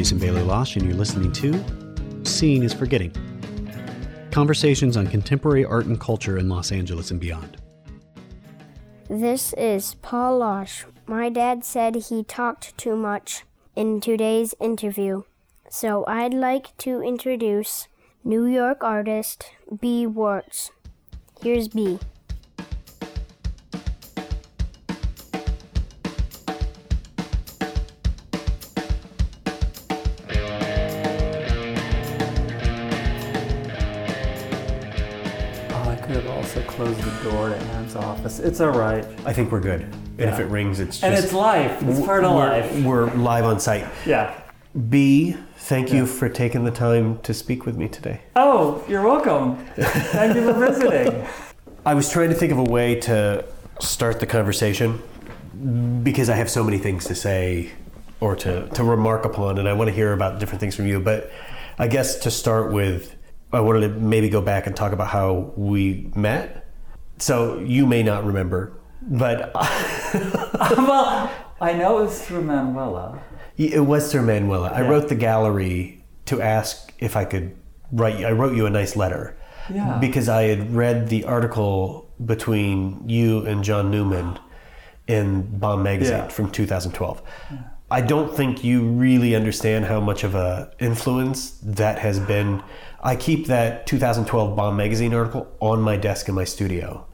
Jason Bailey Losh, and you're listening to Seeing is Forgetting Conversations on Contemporary Art and Culture in Los Angeles and Beyond. This is Paul Losh. My dad said he talked too much in today's interview, so I'd like to introduce New York artist B. Wurtz. Here's B. office. It's all right. I think we're good. And if it rings, it's just. And it's life. It's part of life. We're live on site. Yeah. B, thank Yeah. you for taking the time to speak with me today. Oh, you're welcome. Thank you for visiting. I was trying to think of a way to start the conversation because I have so many things to say or to, to remark upon, and I want to hear about different things from you. But I guess to start with, I wanted to maybe go back and talk about how we met. So you may not remember, but well, I know it was through Manuela. It was through Manuela. I wrote the gallery to ask if I could write. I wrote you a nice letter Yeah. because I had read the article between you and John Newman in Bomb magazine Yeah. from 2012. I don't think you really understand how much of a influence that has been. I keep that 2012 Bomb magazine article on my desk in my studio,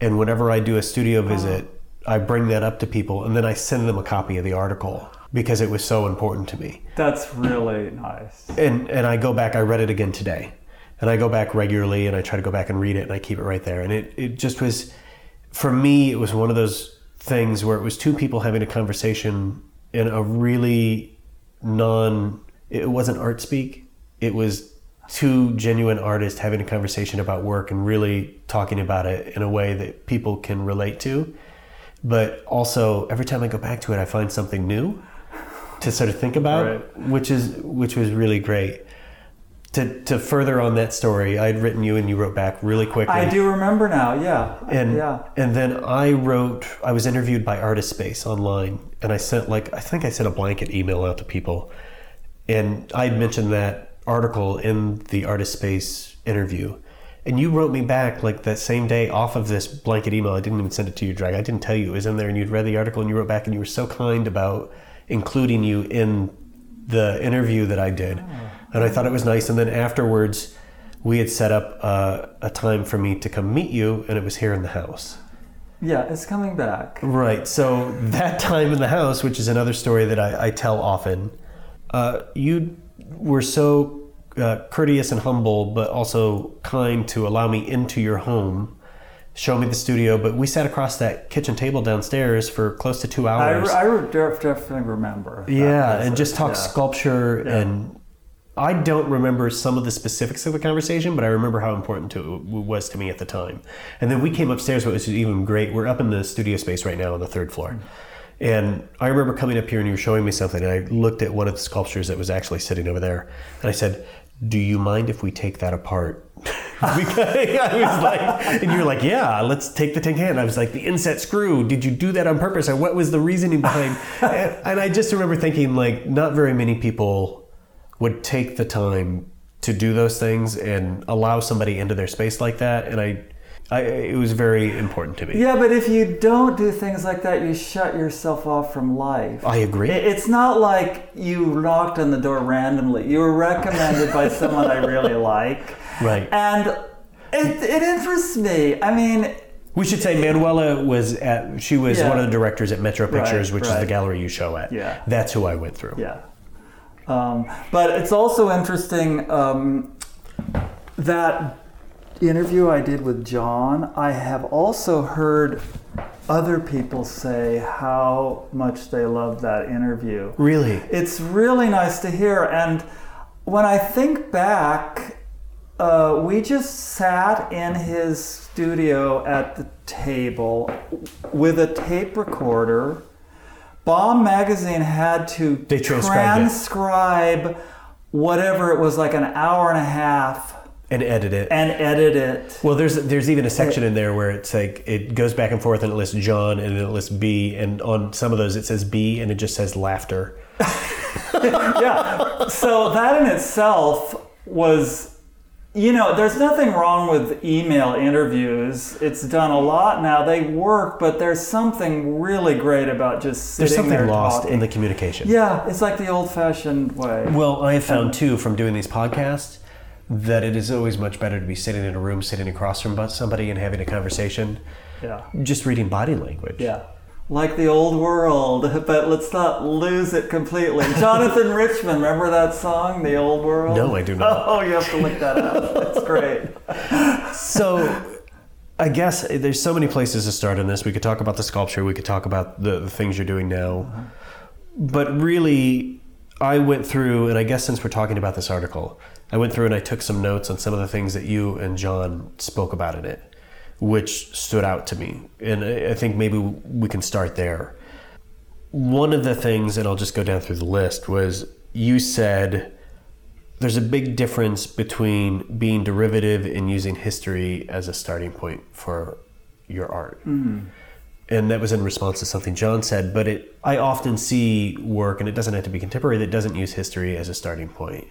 and whenever I do a studio visit, I bring that up to people, and then I send them a copy of the article because it was so important to me. That's really nice. And and I go back. I read it again today, and I go back regularly, and I try to go back and read it, and I keep it right there. And it it just was, for me, it was one of those things where it was two people having a conversation in a really non. It wasn't art speak. It was two genuine artists having a conversation about work and really talking about it in a way that people can relate to. But also, every time I go back to it, I find something new to sort of think about, Right. which is which was really great. To to further on that story, I had written you and you wrote back really quickly. I do remember now. Yeah. And yeah. and then I wrote. I was interviewed by Artist Space online, and I sent like I think I sent a blanket email out to people, and I had mentioned that article in the Artist Space interview, and you wrote me back like that same day off of this blanket email. I didn't even send it to you, Drag. I didn't tell you it was in there, and you'd read the article, and you wrote back, and you were so kind about including you in the interview that I did, and I thought it was nice. And then afterwards, we had set up uh, a time for me to come meet you, and it was here in the house. Yeah, it's coming back. Right. So that time in the house, which is another story that I, I tell often, uh, you were so uh, courteous and humble, but also kind to allow me into your home, show me the studio. But we sat across that kitchen table downstairs for close to two hours. I def- definitely remember. yeah, and just talk Yeah. sculpture Yeah. and. I don't remember some of the specifics of the conversation, but I remember how important to, it was to me at the time. And then we came upstairs, which was even great. We're up in the studio space right now on the third floor. And I remember coming up here and you were showing me something, and I looked at one of the sculptures that was actually sitting over there, and I said, "Do you mind if we take that apart?" because I was like, and you were like, "Yeah, let's take the tin can." I was like, "The inset screw. Did you do that on purpose, or what was the reasoning behind?" and, and I just remember thinking, like, not very many people would take the time to do those things and allow somebody into their space like that, and I. I, it was very important to me. Yeah, but if you don't do things like that, you shut yourself off from life. I agree. It- It's not like you knocked on the door randomly. You were recommended by someone I really like. Right. And it, it interests me. I mean, We should say Manuela was at. She was Yeah. one of the directors at Metro Right, Pictures, which is the gallery you show at. Yeah. That's who I went through. yeah. Um, but it's also interesting um, that interview I did with John. I have also heard other people say how much they love that interview. Really. It's really nice to hear. And when I think back, uh, we just sat in his studio at the table with a tape recorder. Bomb Magazine had to They transcribed it. transcribe whatever it was like an hour and a half And edit it. and edit it. well, there's there's even a section in there where it's like it goes back and forth and it lists John and then it lists B and on some of those it says B and it just says laughter. yeah. So that in itself was you know, there's nothing wrong with email interviews. It's done a lot now. They work, but there's something really great about just sitting There's something there lost talking. in the communication. Yeah, it's like the old-fashioned way. Well, I have found too from doing these podcasts that it is always much better to be sitting in a room, sitting across from somebody and having a conversation, Yeah. just reading body language. Yeah. Like the old world, but let's not lose it completely. Jonathan Richman, remember that song, The Old World? No, I do not. Oh, you have to look that up. It's great. So, I guess there's so many places to start in this. We could talk about the sculpture. We could talk about the, the things you're doing now. Uh-huh. But really, I went through, and I guess since we're talking about this article, I went through and I took some notes on some of the things that you and John spoke about in it, which stood out to me. And I think maybe we can start there. One of the things, and I'll just go down through the list, was you said there's a big difference between being derivative and using history as a starting point for your art. Mm-hmm. And that was in response to something John said, but it I often see work and it doesn't have to be contemporary that doesn't use history as a starting point.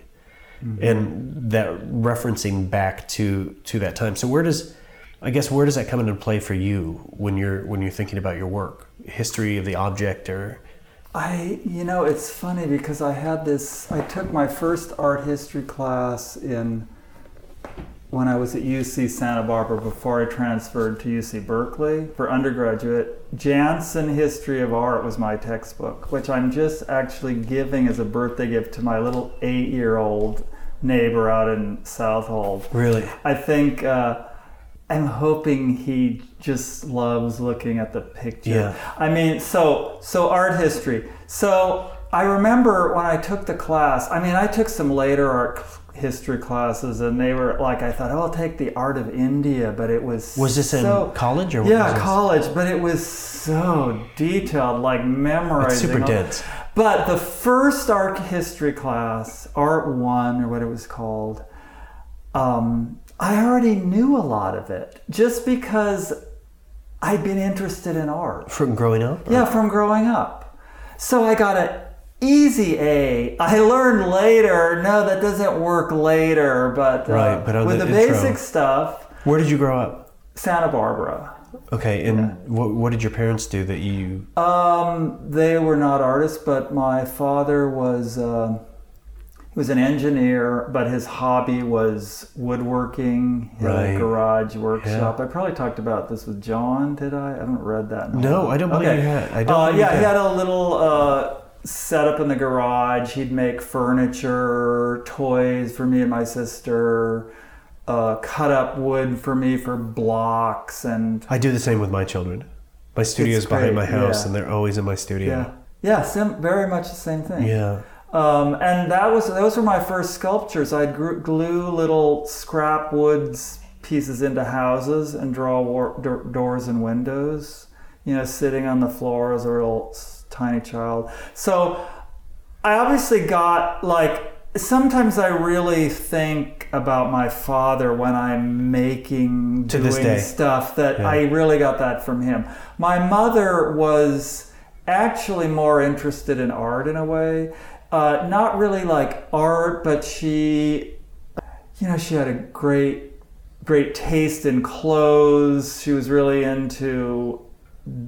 Mm-hmm. And that referencing back to to that time. So where does I guess where does that come into play for you when you're when you're thinking about your work? History of the object or I, you know, it's funny because I had this. I took my first art history class in when I was at UC Santa Barbara before I transferred to UC Berkeley for undergraduate. Janson History of Art was my textbook, which I'm just actually giving as a birthday gift to my little eight-year-old neighbor out in Southold. Really? I think uh, I'm hoping he just loves looking at the picture. Yeah. I mean, so so art history. So I remember when I took the class. I mean, I took some later art history classes, and they were like, I thought, oh, I'll take the art of India, but it was Was this in college or what yeah, college, but it was so detailed, like memorizing. It's super dense. But the first art history class, Art One, or what it was called, um, I already knew a lot of it just because I'd been interested in art. From growing up? or- Yeah, from growing up. So I got an easy A. I learned later, no, that doesn't work later, but, uh, Right, but with the the, basic stuff, Where did you grow up? Santa Barbara. Okay, and what, what did your parents do that you? Um, they were not artists, but my father was uh, he was an engineer, but his hobby was woodworking. He Right. a garage workshop. I probably talked about this with John. Did I? I haven't read that. No. I don't believe you had. I don't uh, yeah, he had a little uh, setup in the garage. He'd make furniture, toys for me and my sister. Uh, cut up wood for me for blocks and I do the same with my children. My studio is behind my house, yeah. and they're always in my studio. yeah, sim- very much the same thing. Yeah. Um, and that was those were my first sculptures. I'd gr- glue little scrap woods pieces into houses and draw war- do- doors and windows. You know, sitting on the floor as a s- tiny child. So I obviously got like sometimes I really think about my father when I'm making To doing stuff that Yeah. I really got that from him. My mother was actually more interested in art in a way. Uh, not really like art, but she, you know, she had a great, great taste in clothes. She was really into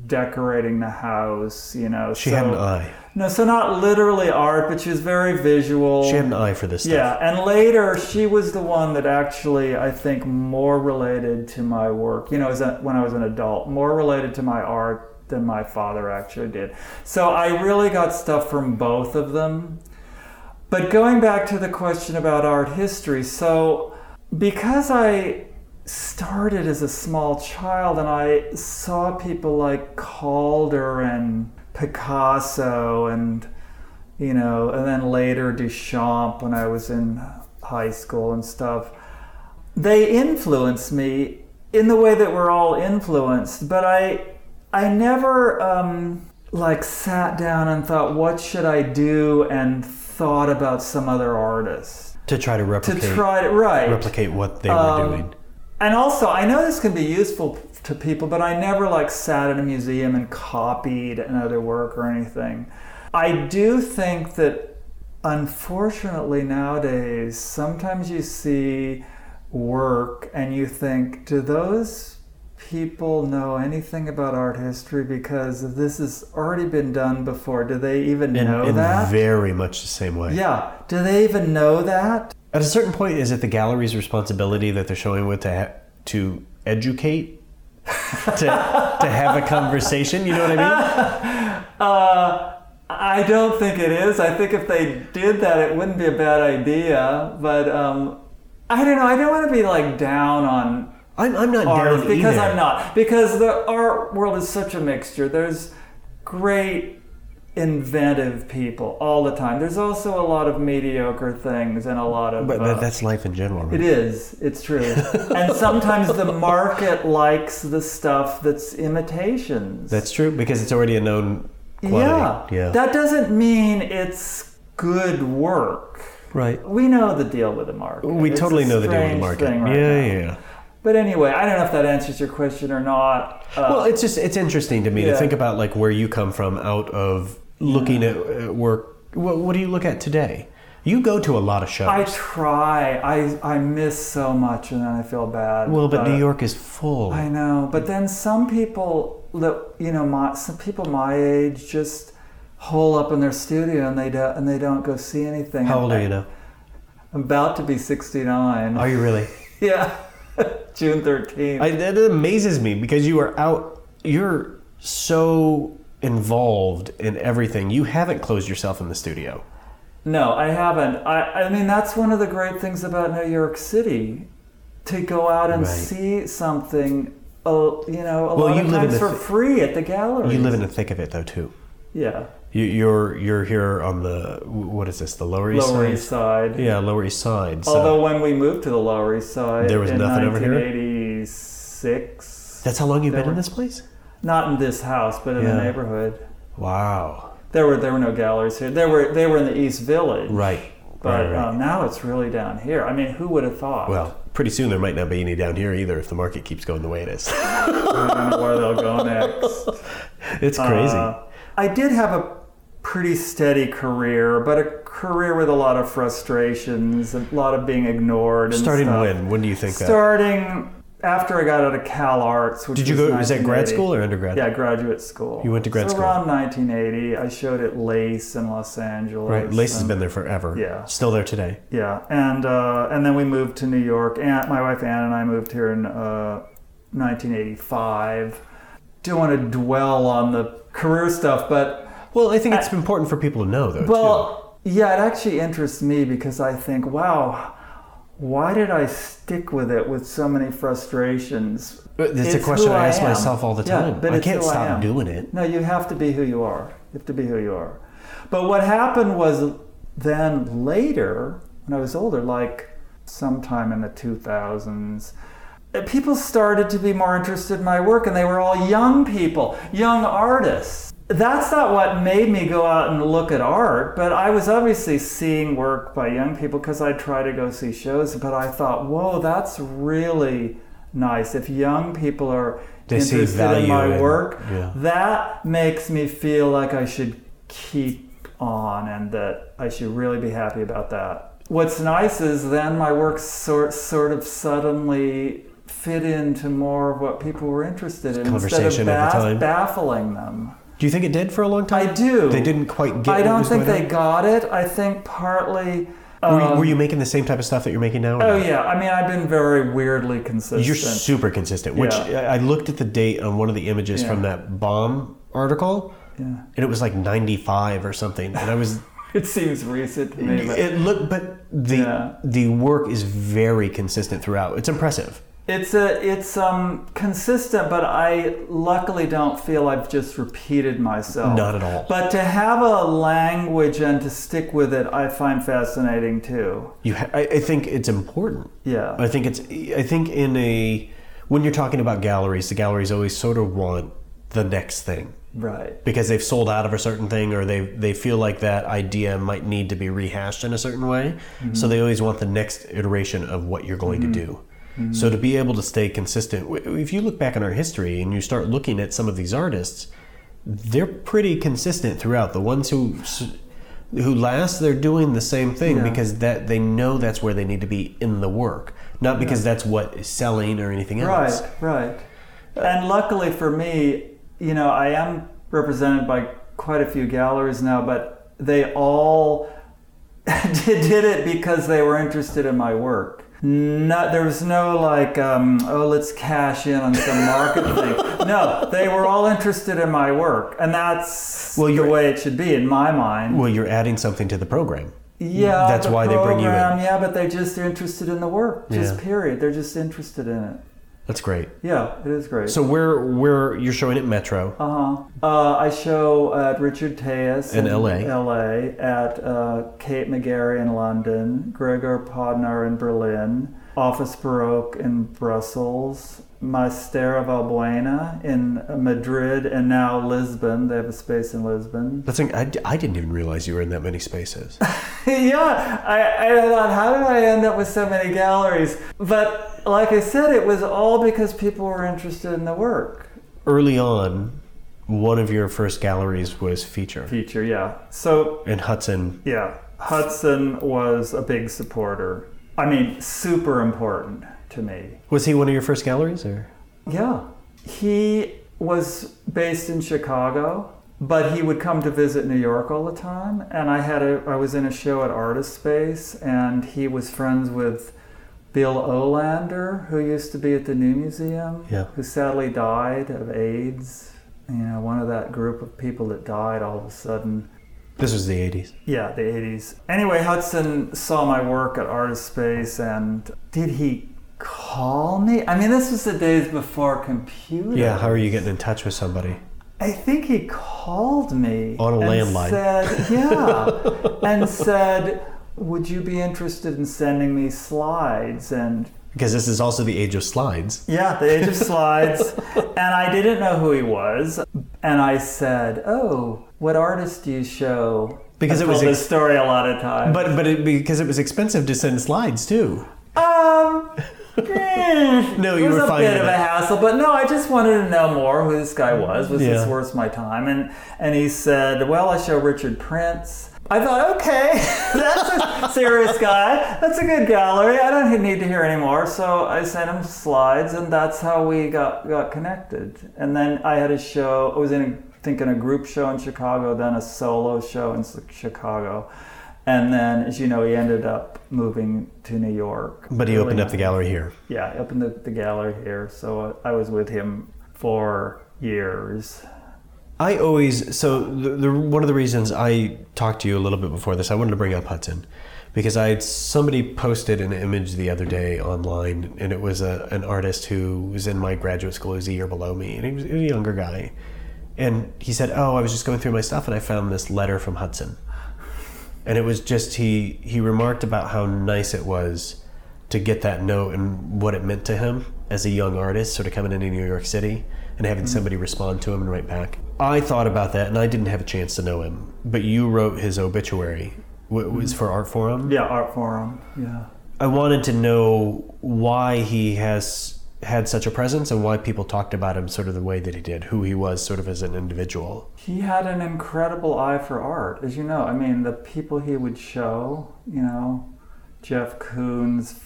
decorating the house, you know. She so, had an eye. No, so not literally art, but she was very visual. She had an eye for this stuff. Yeah, and later she was the one that actually I think more related to my work. You know, as a, when I was an adult, more related to my art than my father actually did. So I really got stuff from both of them. But going back to the question about art history, so because I started as a small child and I saw people like Calder and Picasso and you know, and then later Duchamp when I was in high school and stuff. They influenced me in the way that we're all influenced, but I I never um, like sat down and thought, what should I do, and thought about some other artist To try to replicate to try it right. replicate what they were Um, doing. And also, I know this can be useful to people, but I never like sat in a museum and copied another work or anything. I do think that unfortunately nowadays, sometimes you see work and you think, do those people know anything about art history because this has already been done before? Do they even In, know in that? very much the same way. yeah. Do they even know that? At a certain point, is it the gallery's responsibility that they're showing with to ha- to educate, to to have a conversation? You know what I mean? Uh, I don't think it is. I think if they did that, it wouldn't be a bad idea. But um, I don't know. I don't want to be like down on I'm, I'm not art down because either. I'm not. Because the art world is such a mixture. There's great inventive people all the time. There's also a lot of mediocre things and a lot of But, uh, that's life in general. Right? it is. It's true. and sometimes the market likes the stuff that's imitations. That's true because it's already a known yeah. quantity. Yeah. That doesn't mean it's good work. right. We know the deal with the market. We It's totally know the deal with the market. right yeah, now. yeah, yeah. But anyway, I don't know if that answers your question or not. Uh, Well, it's just it's interesting to me to think about like where you come from out of looking at uh, work. What, what do you look at today? You go to a lot of shows. I try. I I miss so much, and then I feel bad. well, but about New. York is full. I know, but then some people that you know, my some people my age just hole up in their studio and they don't and they don't go see anything. How old are you now? I'm about to be 69. Are you really? yeah, June 13th. I, that amazes me because you are out. You're so involved in everything. You haven't closed yourself in the studio. no, I haven't. I I mean, that's one of the great things about New York City, to go out and Right. see something. Uh, you know, a Well, lot you of live in times for th- free at the gallery. You live in the thick of it though too. yeah, You, you're you're here on the what is this? The Lower East Lower Side. East Side. Yeah, Lower East Side. So Although when we moved to the Lower East Side There was in nothing over here? 1986, that's how long you've been in this place. not in this house, but in Yeah. the neighborhood. Wow. There were there were no galleries here. There were they were in the East Village, Right. But right, right. Um, now it's really down here. I mean, who would have thought? well, pretty soon there might not be any down here either if the market keeps going the way it is. I don't know where they'll go next. it's crazy. Uh, I did have a pretty steady career, but a career with a lot of frustrations, a lot of being ignored. And Starting stuff. when? When do you think that? Starting after I got out of Cal Arts, which Did you was go? Was that grad school or undergrad? Yeah, graduate school. You went to grad so school. around 1980. I showed at Lace in Los Angeles. Right. Lace has been there forever. Yeah. Still there today. Yeah, and uh, and then we moved to New York. And my wife Ann and I moved here in uh, 1985. Don't want to dwell on the career stuff, but Well, I think it's important for people to know though. well, yeah, it actually interests me because I think, wow, why did I stick with it with so many frustrations? too. But It's, a It's question who I I ask myself all the Yeah, time. but I it's can't I stop am. doing it. No, you have to be who you are. You have to be who you are. But what happened was then later, when I was older, like sometime in the 2000s, uh, people started to be more interested in my work, and they were all young people, young artists. That's not what made me go out and look at art, but I was obviously seeing work by young people because I try to go see shows. But I thought, whoa, that's really nice. If young people are They interested in my in- work, yeah. that makes me feel like I should keep on and that I should really be happy about that. What's nice is then my work sort sort of suddenly fit into more of what people were interested in instead of Conversation over ba- time. baffling them. Do you think it did for a long time? I do. They didn't quite get. It. I don't think they on? got it. I think partly. Were, you, um, were you making the same type of stuff that you're making now? Oh not? yeah, I mean I've been very weirdly consistent. You're super consistent. Which Yeah. I looked at the date on one of the images from that bomb article, yeah. and it was like 95 or something, and I was. It seems recent to me, but It looked, but the Yeah. the work is very consistent throughout. It's impressive. It's a it's um consistent, but I luckily don't feel I've just repeated myself. Not at all. But to have a language and to stick with it, I find fascinating too. You, ha- I, I think it's important. Yeah. I think it's. I think in a when you're talking about galleries, the galleries always sort of want the next thing Right. because they've sold out of a certain thing or they they feel like that idea might need to be rehashed in a certain way. So they always want the next iteration of what you're going to do. So to be able to stay consistent, if you look back in our history and you start looking at some of these artists, they're pretty consistent throughout. The ones who who last, they're doing the same thing Yeah. because that they know that's where they need to be in the work, not because that's what is selling or anything else. Right, right. And luckily for me, you know, I am represented by quite a few galleries now, but they all did, did it because they were interested in my work. Not, there was no like, um, oh, let's cash in on some market thing. No, they were all interested in my work, and that's Well, the way it should be in my mind. Well, you're adding something to the program. Yeah, That's the why they bring you in. program, Yeah, but they're just interested in the work. Just Yeah. period. They're just interested in it. That's great. Yeah, it is great. So where where you're showing at Metro. Uh-huh. Uh, I show at Richard Telles In LA. LA, at uh, Kate MacGarry in London, Gregor Podnar in Berlin, Office Baroque in Brussels, Maisterravalbuena in Madrid, and now Lisbon. They have a space in Lisbon. That's I, I didn't even realize you were in that many spaces. yeah, I, I thought, how did I end up with so many galleries? But like I said, it was all because people were interested in the work. Early on, one of your first galleries was feature Feature, yeah. So in Hudson. Yeah, Hudson was a big supporter. I mean, super important to me. Was he one of your first galleries, or Yeah. He was based in Chicago, but he would come to visit New York all the time. And I had a I was in a show at Artist Space and he was friends with Bill Olander, who used to be at the New Museum, Yeah. who sadly died of AIDS. You know, one of that group of people that died all of a sudden. this was the '80s? Yeah, the 80s. Anyway, Hudson saw my work at Artist Space and did he call me? I mean, this was the days before computers. Yeah. How are you getting in touch with somebody? I think he called me On a and landline. Said, yeah, and said, "Would you be interested in sending me slides?" And Because this is also the age of slides. yeah, the age of slides. and I didn't know who he was. And I said, "Oh, what artist do you show?" Because I it was ex- this story a lot of times. But but it, because it was expensive to send slides too. Um. Eh, No, you it was were a bit of a hassle, but no, I just wanted to know more who this guy was. Was Yeah. this worth my time? And and he said, "Well, I show Richard Prince." I thought, okay, that's a serious guy. That's a good gallery. I don't need to hear anymore. So I sent him slides, and that's how we got got connected. And then I had a show. I was in, a, I think, in a group show in Chicago, then a solo show in Chicago. And then, as you know, he ended up moving to New York. But he opened up the gallery here. yeah, I opened the, the gallery here. So uh, I was with him for years. I always so the, the one of the reasons I talked to you a little bit before this, I wanted to bring up Hudson because I had somebody posted an image the other day online, and it was a, an artist who was in my graduate school, he was a year below me, and he was, he was a younger guy, and he said, "Oh, I was just going through my stuff, and I found this letter from Hudson." And it was just he he remarked about how nice it was to get that note and what it meant to him as a young artist sort of coming into New York City and having mm-hmm. somebody respond to him and write back. I thought about that and I didn't have a chance to know him, but you wrote his obituary. What was mm-hmm. for Art Forum? Yeah, art forum. Yeah. I wanted to know why he has had such a presence and why people talked about him sort of the way that he did, who he was sort of as an individual. He had an incredible eye for art, as you know. I mean, the people he would show, you know, Jeff Koons,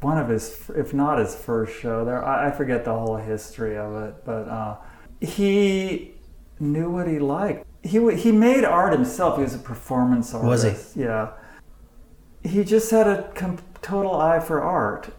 one of his, if not his first show there, I, forget the whole history of it, but uh, he knew what he liked. He, he made art himself. He was a performance artist. Was he? Yeah. He just had a com- total eye for art.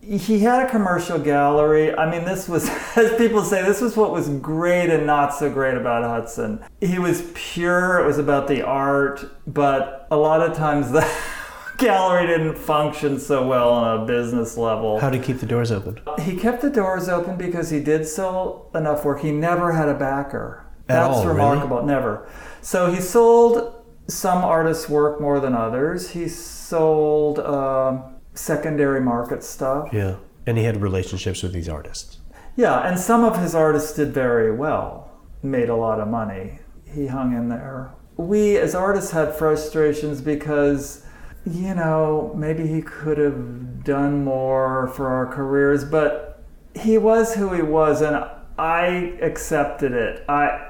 He had a commercial gallery. I mean, this was, as people say, this was what was great and not so great about Hudson. He was pure, it was about the art, but a lot of times the gallery didn't function so well on a business level. How to keep the doors open? He kept the doors open because he did sell enough work. He never had a backer. At That's all, really? remarkable. Never. So he sold some artists' work more than others. He sold um, secondary market stuff. Yeah. And he had relationships with these artists. Yeah, and some of his artists did very well, made a lot of money. He hung in there. We as artists had frustrations because, you know, maybe he could have done more for our careers, but he was who he was, and I accepted it. I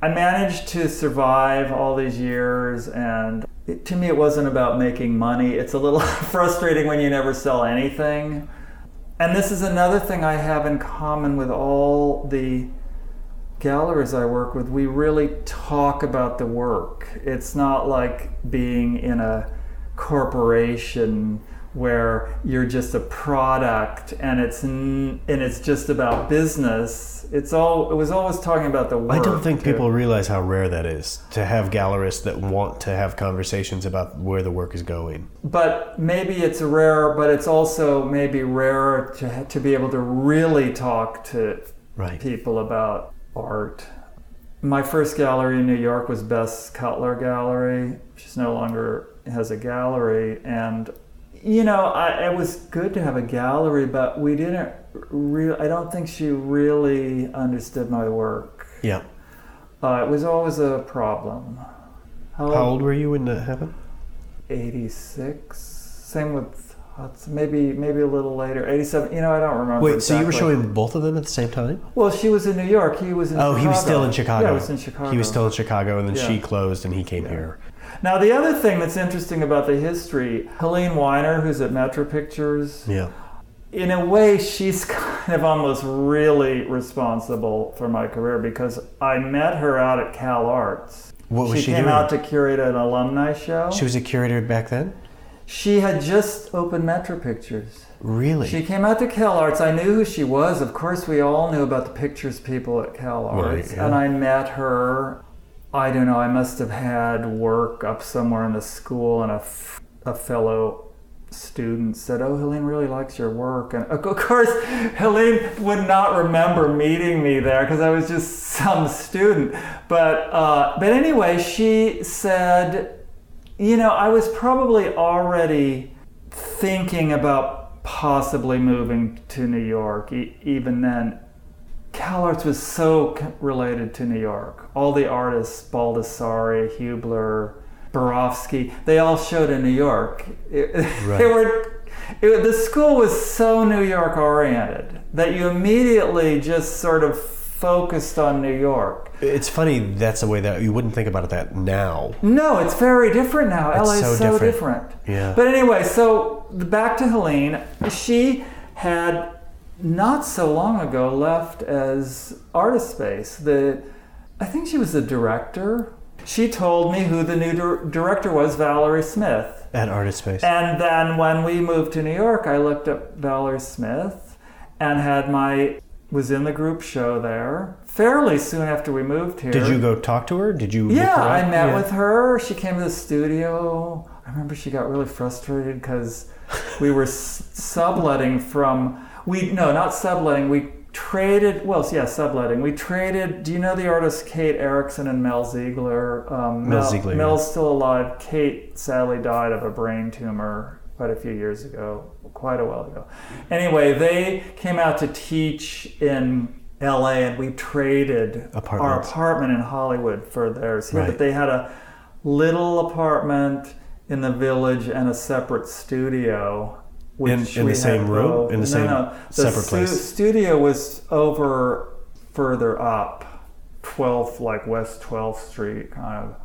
I managed to survive all these years, and it, to me, it wasn't about making money. It's a little frustrating when you never sell anything. And this is another thing I have in common with all the galleries I work with. We really talk about the work. It's not like being in a corporation where you're just a product and it's n- and it's just about business. It's all it was always talking about the work. I don't think too. people realize how rare that is to have gallerists that want to have conversations about where the work is going. but maybe it's rare, but it's also maybe rarer to to be able to really talk to Right. people about art. My first gallery in New York was Bess Cutler Gallery. She's no longer has a gallery, and you know, I, it was good to have a gallery, but we didn't. Re- I don't think she really understood my work. Yeah. Uh, it was always a problem. How old were you when that happened? 86. Same with Hudson. Maybe maybe a little later. 87. You know, I don't remember. Wait, so you were showing both of them at the same time? Well, she was in New York. He was in. Oh, Chicago. he was still in Chicago. Yeah, he was in Chicago. He was still in Chicago, and then Yeah. she closed, and he came here. Now, the other thing that's interesting about the history, Helene Winer, who's at Metro Pictures, Yeah. in a way, she's kind of almost really responsible for my career because I met her out at Cal Arts. What was she she came doing? out to curate an alumni show. She was a curator back then. She had just opened Metro Pictures. Really? She came out to Cal Arts. I knew who she was. Of course, we all knew about the pictures people at Cal Right, Arts. yeah. And I met her. I don't know, I must have had work up somewhere in the school, and a, f- a fellow student said, Oh, Helene really likes your work. And of course, Helene would not remember meeting me there because I was just some student. But, uh, but anyway, she said, You know, I was probably already thinking about possibly moving to New York e- even then. Cal Arts was so related to New York. All the artists, Baldessari, Huebler, Borofsky, they all showed in New York. It- Right. They were, it, the school was so New York oriented that you immediately just sort of focused on New York. It's funny. That's the way that you wouldn't think about it that now. No, it's very different now. It's LA is so so, different. different. Yeah. But anyway, so back to Helene. She had not so long ago left as artist space. The I think she was the director. She told me who the new dir- director was, Valerie Smith. At Artist Space. And then when we moved to New York, I looked up Valerie Smith and had my was in the group show there. Fairly soon after we moved here. Did you go talk to her? Did you? Yeah, I met Yeah. with her. She came to the studio. I remember she got really frustrated because we were subletting from we no not subletting. We traded well yeah subletting. We traded. Do you know the artists Kate Ericson and Mel Ziegler? Um, Mel Ziegler, Mel's still alive. Kate sadly died of a brain tumor quite a few years ago, quite a while ago. Anyway, they came out to teach in LA and we traded our apartment in Hollywood for theirs here, Right. but they had a little apartment in the village and a separate studio. In- which in the we same room? In the no, same no. The separate stu- place? studio was over further up, 12th, like West 12th Street, kind of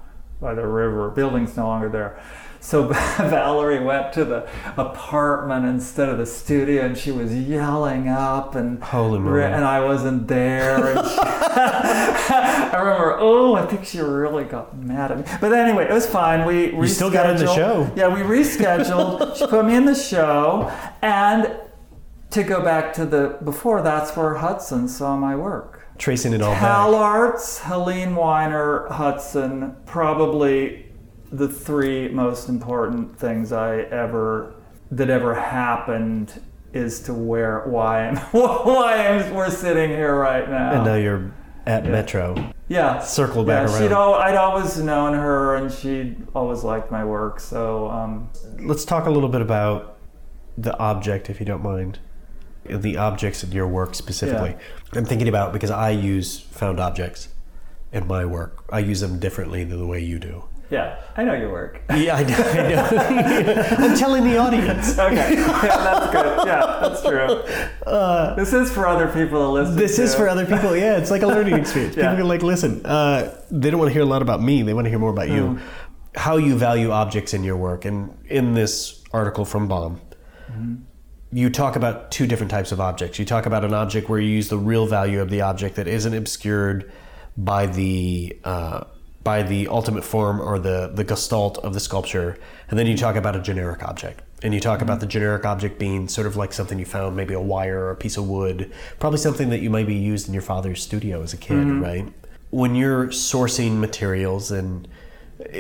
by the river. Building's no longer there. So Valerie went to the apartment instead of the studio, and she was yelling up, and Holy moly. and I wasn't there. And she, I remember, oh, I think she really got mad at me. But anyway, it was fine. We You still got in the show. Yeah, we rescheduled. she put me in the show, and to go back to the before, that's where Hudson saw my work. Tracing it all Cal back. Arts, Helene Winer, Hudson, probably the three most important things I ever that ever happened is to where why I'm why I'm, we're sitting here right now. And now you're at Metro. yeah, Circle back yeah, around. She'd al- I'd always known her, and she'd always liked my work. So um, Let's talk a little bit about the object, if you don't mind. The objects in your work specifically. I'm thinking about because I use found objects in my work. I use them differently than the way you do. Yeah, I know your work. Yeah, I know. I know. I'm telling the audience. Okay, yeah, that's good. Yeah, that's true. this is for other people to listen. Uh, This is for other people. Yeah, it's like a learning experience. Yeah. People can like listen. Uh, they don't want to hear a lot about me. They want to hear more about you. Mm. How you value objects in your work. And in this article from Bomb, Mm-hmm. you talk about two different types of objects. You talk about an object where you use the real value of the object that isn't obscured by the uh, by the ultimate form or the the gestalt of the sculpture, and then you talk about a generic object. And you talk about the generic object being sort of like something you found, maybe a wire or a piece of wood, probably something that you maybe used in your father's studio as a kid, mm-hmm. right? When you're sourcing materials, and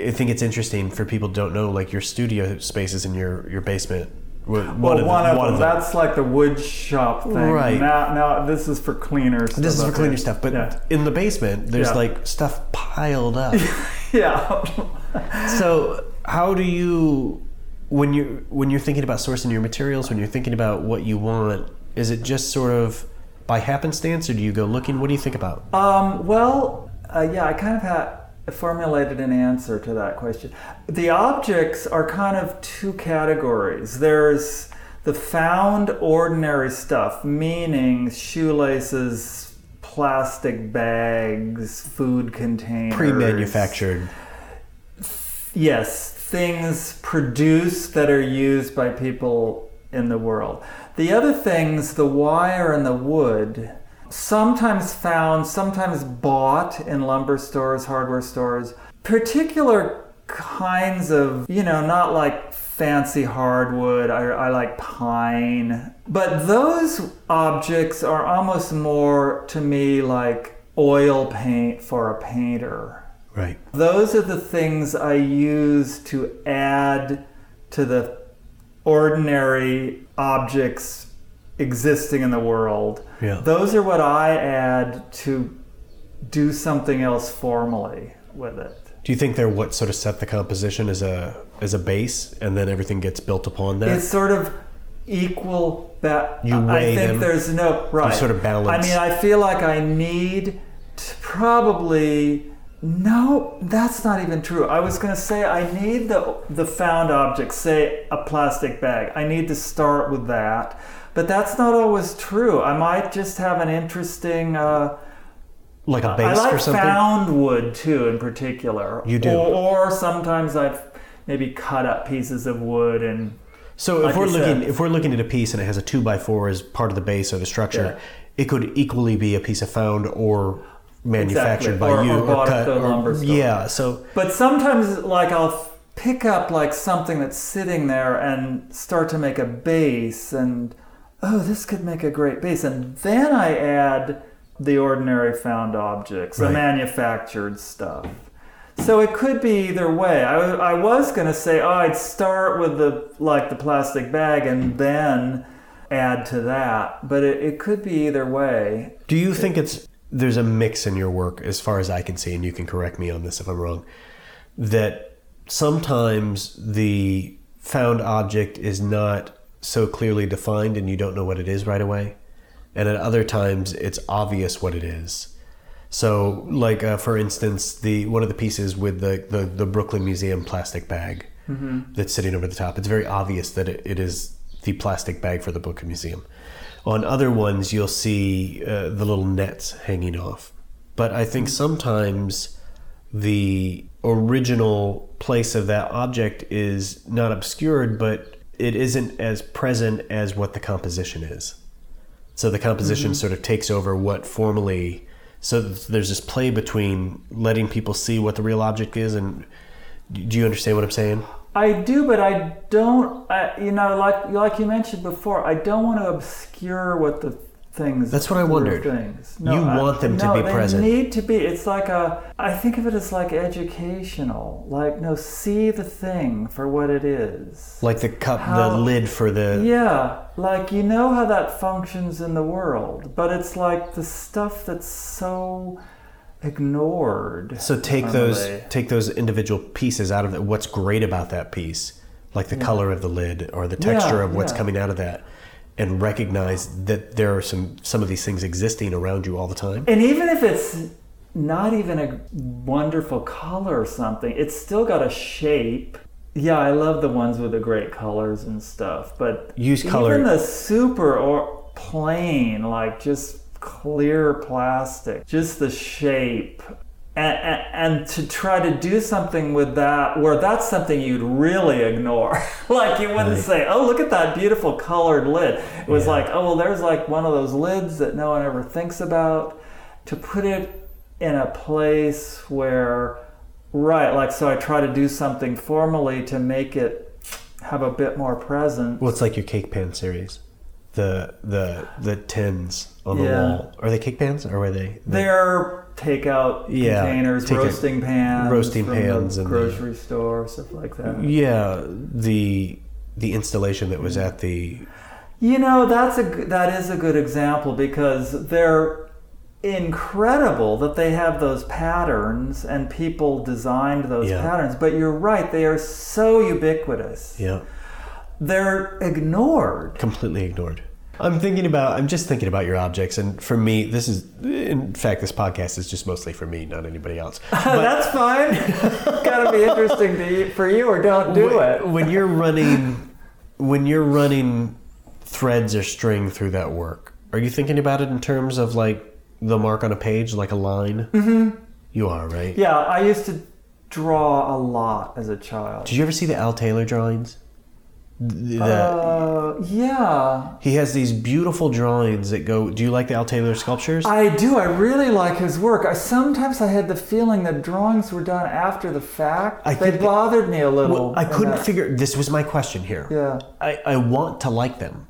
I think it's interesting for people who don't know, like your studio spaces in your your basement. One Well, of the- one of one them. of. That's like the wood shop thing. Right. Now, now this is for cleaner stuff. This is for cleaner here. stuff, but yeah. in the basement, there's Yeah. like stuff piled up. yeah. so, how do you, when you when you're thinking about sourcing your materials, when you're thinking about what you want, is it just sort of by happenstance, or do you go looking? What do you think about? Um, well, uh, yeah, I kind of had formulated an answer to that question. The objects are kind of two categories. There's the found ordinary stuff, meaning shoelaces, plastic bags, food containers, Pre-manufactured. Yes, things produced that are used by people in the world. The other things, the wire and the wood, sometimes found, sometimes bought in lumber stores, hardware stores, particular kinds of, you know, not like fancy hardwood, I, I like pine, but those objects are almost more to me like oil paint for a painter. Right. Those are the things I use to add to the ordinary objects existing in the world. Yeah. Those are what I add to do something else formally with it. Do you think they're what sort of set the composition as a as a base, and then everything gets built upon that? It's sort of equal. Ba- You weigh I think them. there's no right. You sort of balance. I mean, I feel like I need to probably. No, that's not even true. I was going to say I need the the found object, say a plastic bag. I need to start with that, but that's not always true. I might just have an interesting. Uh, like a base like for something. found wood too, in particular. You do. or, or sometimes I've maybe cut up pieces of wood and So if Like we're looking said. if we're looking at a piece and it has a two by four as part of the base or the structure, Yeah. it could equally be a piece of found or manufactured Exactly. by Or- you or bought at the or- lumber store. yeah. So But sometimes, like, I'll pick up like something that's sitting there and start to make a base, and oh, this could make a great base, and then I add the ordinary found objects, the manufactured stuff. So it could be either way. I, I was gonna say, oh, I'd start with the like the plastic bag and then add to that, but it, it could be either way. do you think it's there's a mix in your work as far as I can see, and you can correct me on this if I'm wrong, that sometimes the found object is not so clearly defined and you don't know what it is right away. And at other times it's obvious what it is. So, like uh, for instance, the one of the pieces with the, the, the Brooklyn Museum plastic bag that's sitting over the top, it's very obvious that it, it is the plastic bag for the Brooklyn Museum. On other ones, you'll see uh, the little nets hanging off. But I think sometimes the original place of that object is not obscured, but it isn't as present as what the composition is. So the composition sort of takes over what formally. So there's this play between letting people see what the real object is, and do you understand what I'm saying? I do, but I don't. I, you know, like like you mentioned before, I don't want to obscure what the things. That's what I wondered. Things. You want them to no, be they present. Need to be. It's like a. I think of it as like educational. Like no, see the thing for what it is. Like the cup, the lid for the. Yeah, like you know how that functions in the world, but it's like the stuff that's so ignored. So take those take those individual pieces out of it. What's great about that piece, like the color of the lid or the texture Yeah, of what's yeah. coming out of that, and recognize that there are some some of these things existing around you all the time. And even if it's not even a wonderful color or something. It's still got a shape. Yeah, I love the ones with the great colors and stuff, but Use color- Even the super or plain, like just clear plastic, just the shape. And, and, to try to do something with that, where that's something you'd really ignore. like you wouldn't Right. say, "Oh, look at that beautiful colored lid." It was Yeah. like, "Oh, well, there's like one of those lids that no one ever thinks about." To put it in a place where, right? Like, so I try to do something formally to make it have a bit more presence. Well, it's like your cake pan series. The the the tins on the wall. Are they cake pans or were they? They're takeout Yeah, containers, take roasting pans, roasting pans the and the- grocery store, stuff like that. Yeah, the the installation that was at the You know, that's a that is a good example because they're incredible that they have those patterns and people designed those Yeah. patterns. But you're right; they are so ubiquitous. yeah They're ignored. completely ignored. I'm thinking about I'm just thinking about your objects, and for me, this is in fact this podcast is just mostly for me, not anybody else. that's fine. Got to be interesting to for you, or don't do when, it. when you're running when you're running threads or string through that work are you thinking about it in terms of like the mark on a page like a line mm-hmm. you are right Yeah, I used to draw a lot as a child. did you ever see the al taylor drawings Uh, yeah, he has these beautiful drawings that go do you like the al taylor sculptures I do. I really like his work. I sometimes I had the feeling that drawings were done after the fact. I they bothered me a little. Well, I couldn't that- figure. This was my question here. Yeah. I, I want to like them,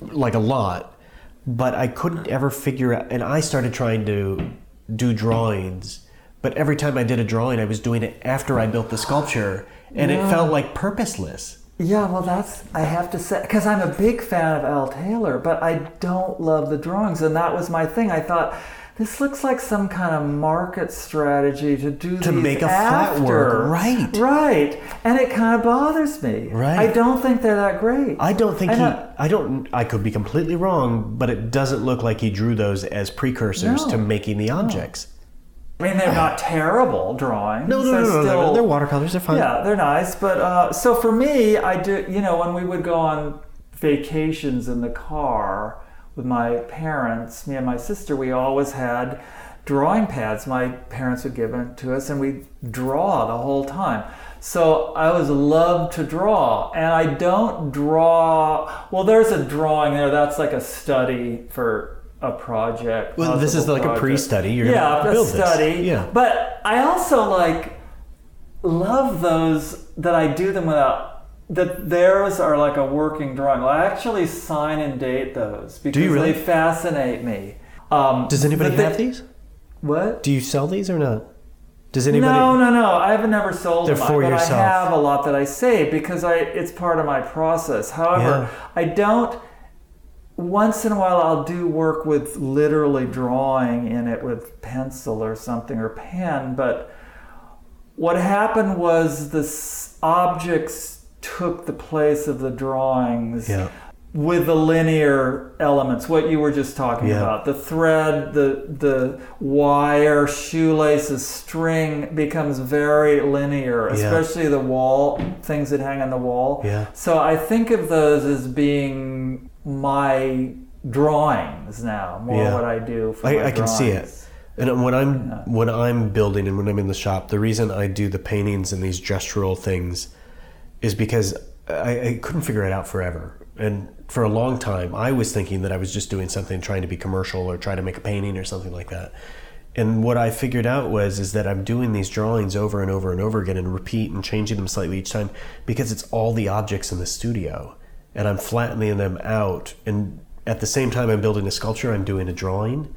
like a lot, but I couldn't ever figure out. And I started trying to do drawings, but every time I did a drawing, I was doing it after I built the sculpture, and it felt like purposeless. Yeah, well, that's I have to say because I'm a big fan of Al Taylor, but I don't love the drawings, and that was my thing. I thought this looks like some kind of market strategy to do To these make a flat after. work, right. Right, and it kind of bothers me. Right. I don't think they're that great. I don't think I he. I don't. I could be completely wrong, but it doesn't look like he drew those as precursors No. to making the objects. I mean, they're not terrible drawings. No, no, no, They're no, no, still- They're, they're watercolors. They're fine. Yeah, they're nice. But uh, so for me, I do. You know, when we would go on vacations in the car with my parents, me and my sister, we always had drawing pads. My parents would give them to us, and we draw the whole time. So I always loved to draw, and I don't draw. Well, there's a drawing there. That's like a study for a project. Well, this is like a pre-study. You're gonna yeah, build a this. study. Yeah. But I also like love those that I do them without that theirs are like a working drawing. I actually sign and date those because really? they fascinate me. Um, Does anybody but they- have these? What? Do you sell these or not? Does anybody? No, no, no. I've never sold They're them, for but yourself. I have a lot that I save because I it's part of my process. However, I don't. Once in a while, I'll do work with literally drawing in it with pencil or something or pen. But what happened was the objects took the place of the drawings Yeah. with the linear elements what you were just talking Yeah. about the thread the the wire shoelaces string becomes very linear Yeah. especially the wall things that hang on the wall Yeah. so i think of those as being my drawings now more Yeah. what i do for I, I can see it. And when I'm when I'm building and when I'm in the shop, the reason I do the paintings and these gestural things is because I, I couldn't figure it out forever. And for a long time, I was thinking that I was just doing something, trying to be commercial or try to make a painting or something like that. And what I figured out was is that I'm doing these drawings over and over and over again and repeat and changing them slightly each time because it's all the objects in the studio and I'm flattening them out and at the same time I'm building a sculpture I'm doing a drawing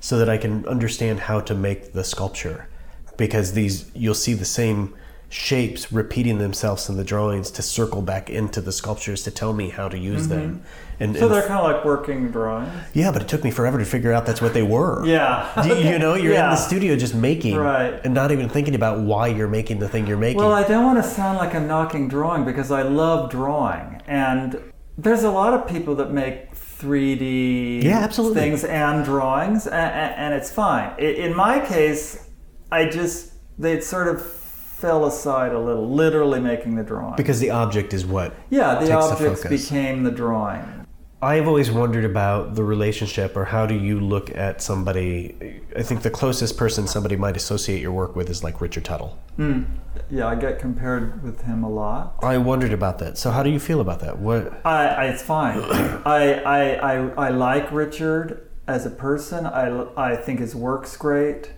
so that I can understand how to make the sculpture. Because these you'll see the same shapes repeating themselves in the drawings to circle back into the sculptures to tell me how to use them and, Mm-hmm. so and- they're kind of like working drawings yeah but it took me forever to figure out that's what they were yeah you, you know you're in the studio just making Right. and not even thinking about why you're making the thing you're making Well, I don't want to sound like I'm knocking drawing because I love drawing, and there's a lot of people that make 3D Yeah, absolutely. things and drawings, and, and it's fine. In my case, I just they sort of fell aside a little, literally making the drawing. Because the object is what yeah, the the objects focus. became the drawing. I've always wondered about the relationship, or how do you look at somebody? I think the closest person somebody might associate your work with is like Richard Tuttle. Hmm. Yeah, I get compared with him a lot. I wondered about that. So, how do you feel about that? What? I, I it's fine. I, I, I, I like Richard as a person. I, I think his work's great.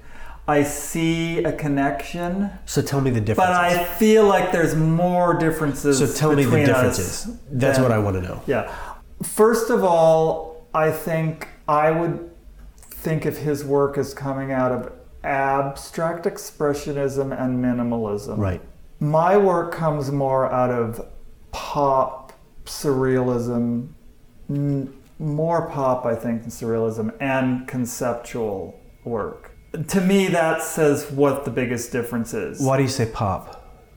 I see a connection, So, tell me the difference. but. I feel like there's more differences. so, tell me the differences. That's than- what I want to know. Yeah. First of all, I think I would think of his work as coming out of abstract expressionism and minimalism. Right. My work comes more out of pop surrealism, n- more pop, I think, than surrealism, and conceptual work. To me, that says what the biggest difference is. Why do you say pop?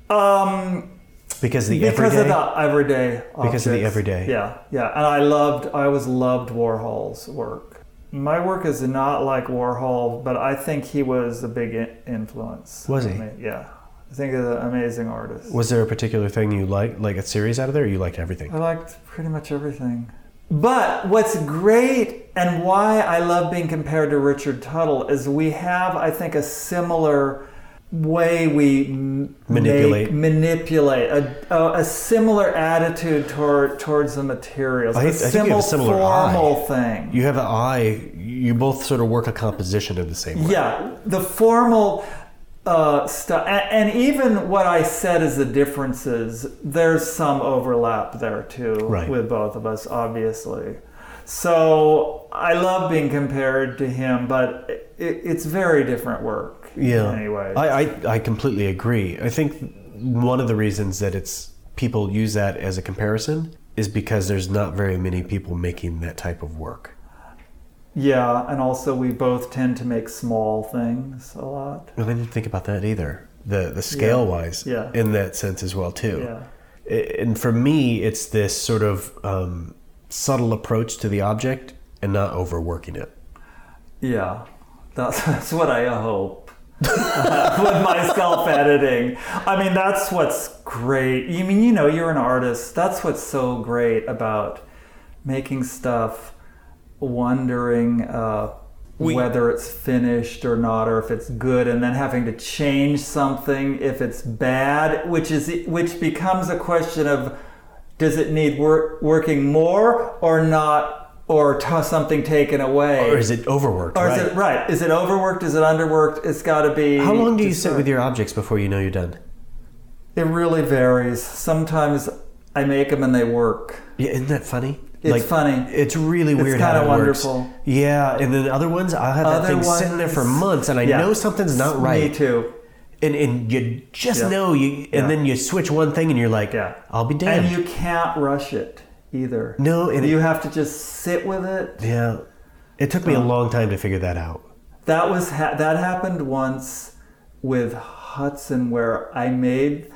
Um, Because the because everyday. of the everyday. Because of the everyday. Yeah, yeah, and I loved. I always loved Warhol's work. My work is not like Warhol, but I think he was a big influence. Was he? Yeah, I think he's an amazing artist. was there a particular thing you liked, like a series out of there, or you liked everything? I liked pretty much everything. But what's great and why I love being compared to Richard Tuttle is we have, I think, a similar way we Manipulate. make- manipulate a, a, a similar attitude toward towards the materials. I- a I think you have a similar formal eye. thing. You have an eye. You both sort of work a composition in the same way. Yeah, the formal uh, stuff, and, and even what I said is the differences. There's some overlap there too Right. with both of us, obviously. So I love being compared to him, but it, it's very different work. Yeah. Anyway, I, I, I completely agree. I think one of the reasons that it's people use that as a comparison is because there's not very many people making that type of work. Yeah, and also we both tend to make small things a lot. And I didn't think about that either. The the scale wise, Yeah. in that sense as well too. Yeah. I- And for me, it's this sort of um, subtle approach to the object and not overworking it. Yeah, that's, that's what I hope with my self editing. I mean, that's what's great. You mean, you know, you're an artist. That's what's so great about making stuff, wondering uh, We- whether it's finished or not, or if it's good, and then having to change something if it's bad, which is which becomes a question of does it need work, working more or not, or t- something taken away, Or is it overworked? or right? is it right? Is it overworked? Is it underworked? It's got to be. How long do you sit with your objects before you know you're done? It really varies. Sometimes I make them and they work. Yeah, isn't that funny? It's funny. It's really weird how It's it works. wonderful. Yeah, and then other ones, I'll have that Other thing sitting there for months, and I Yeah. know something's not right. Me too. And and you just Yeah. know you, and Yeah. then you switch one thing, and you're like, Yeah. I'll be damned. And you can't rush it either. No, and you it- have to just sit with it. yeah, it took me a Um, long time to figure that out. That was ha- that happened once with Hudson, where I made.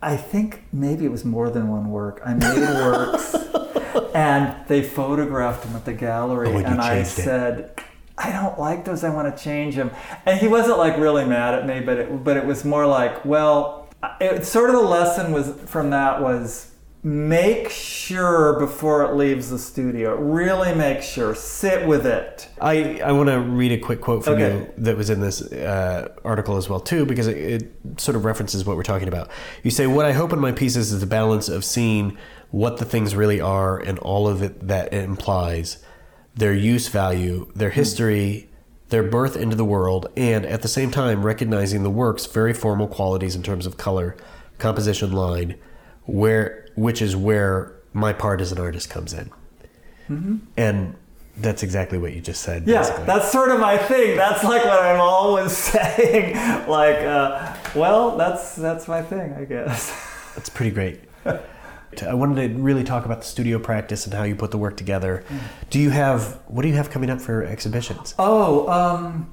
I think maybe it was more than one work. I made works, and they photographed them at the gallery, Oh, and I changed it. said, "I don't like those. I want to change them." And he wasn't like really mad at me, but it, but it was more like, well, it, sort of the lesson was from that was make sure before it leaves the studio. Really make sure. Sit with it. I, I want to read a quick quote from Okay. you that was in this uh, article as well too because it, it sort of references what we're talking about. You say, "What I hope in my pieces is the balance of seeing what the things really are and all of it that it implies, their use value, their history." Their birth into the world, and at the same time recognizing the work's very formal qualities in terms of color, composition, line, where which is where my part as an artist comes in. And that's exactly what you just said. Yeah, basically. that's sort of my thing. That's like what I'm always saying. Like, uh, well, that's that's my thing, I guess. That's pretty great. I wanted to really talk about the studio practice and how you put the work together. Do you have what do you have coming up for exhibitions? Oh, um,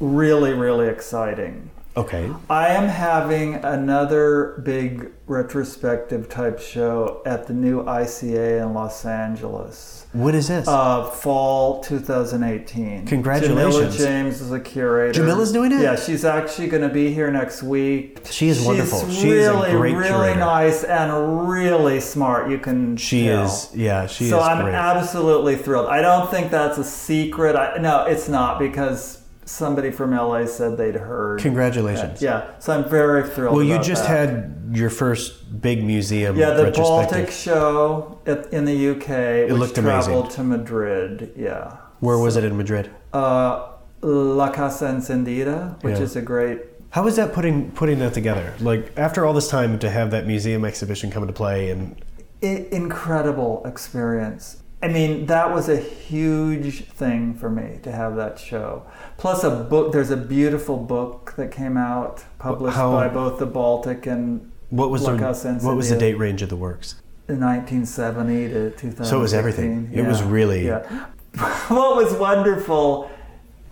really, really exciting. Okay. I am having another big retrospective type show at the new ICA in Los Angeles. What is this? Uh, fall 2018. Congratulations. Jamillah James is a curator. Jamillah's doing it? Yeah, she's actually going to be here next week. She is wonderful. She's She is a really, really curator. nice and really smart. You can she tell. is. Yeah, she so is So I'm great. absolutely thrilled. I don't think that's a secret. I, no, it's not because somebody from LA said they'd heard. Congratulations. Yeah, so I'm very thrilled. Well, you just that. had your first big museum yeah the. Baltic show at, in the UK. It which looked amazing. traveled to Madrid. Yeah, Where was it in Madrid? uh, La Casa Encendida, which Yeah. is a great. How was that putting putting that together? Like after all this time to have that museum exhibition come into play and incredible experience. I mean, that was a huge thing for me to have that show. Plus, a book. There's a beautiful book that came out, published How- by both the Baltic and what was the what was the date range of the works? in 1970 to 2000. So it was everything. It was really- Yeah. what was wonderful.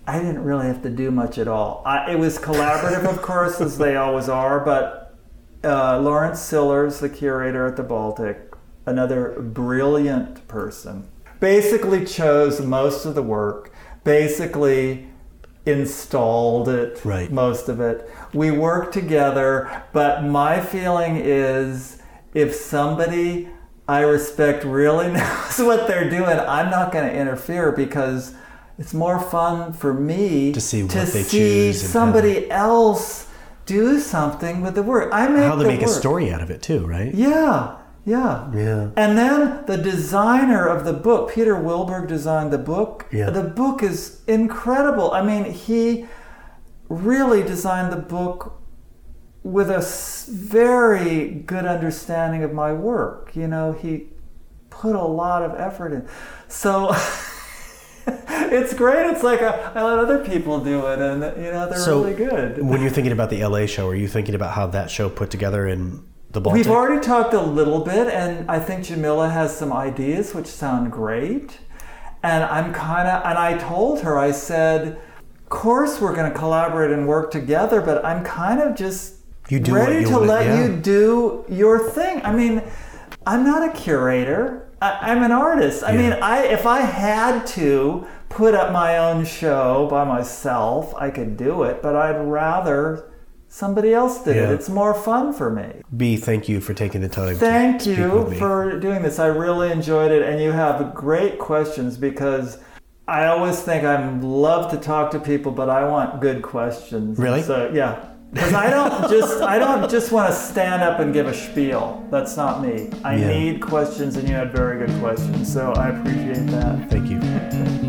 I didn't really have to do much at all. I, it was collaborative, of course, as they always are. But uh, Laurence Sillars, the curator at the Baltic, another brilliant person, basically chose most of the work. Basically installed it, Right. most of it. We worked together, but my feeling is if somebody I respect really knows what they're doing, I'm not going to interfere because it's more fun for me To see what to they see somebody else do something with the work. I make How they the make a story out of it too, right? Yeah, yeah. Yeah. And then the designer of the book, Peter Willberg, designed the book. Yeah. The book is incredible. I mean, he really designed the book with a very good understanding of my work. You know, he put a lot of effort in. So it's great. It's like I, I let other people do it, and you know they're So really good. when you're thinking about the LA show, are you thinking about how that show put together in the Baltic? We've already talked a little bit, and I think Jamillah has some ideas which sound great. And I'm kind of, and I told her, I said, of course we're going to collaborate and work together, but I'm kind of just ready to wanna- let yeah. you do your thing. I mean, I'm not a curator. I, I'm an artist. I Yeah. mean, I if I had to put up my own show by myself, I could do it, but I'd rather somebody else did it. It's more fun for me. B, thank you for taking the time. to Thank you for doing this. I really enjoyed it, and you have great questions because I always think I love to talk to people, but I want good questions. Really? So yeah, because I don't just I don't just want to stand up and give a spiel. That's not me. I Yeah. need questions, and you had very good questions. So I appreciate that. Thank you.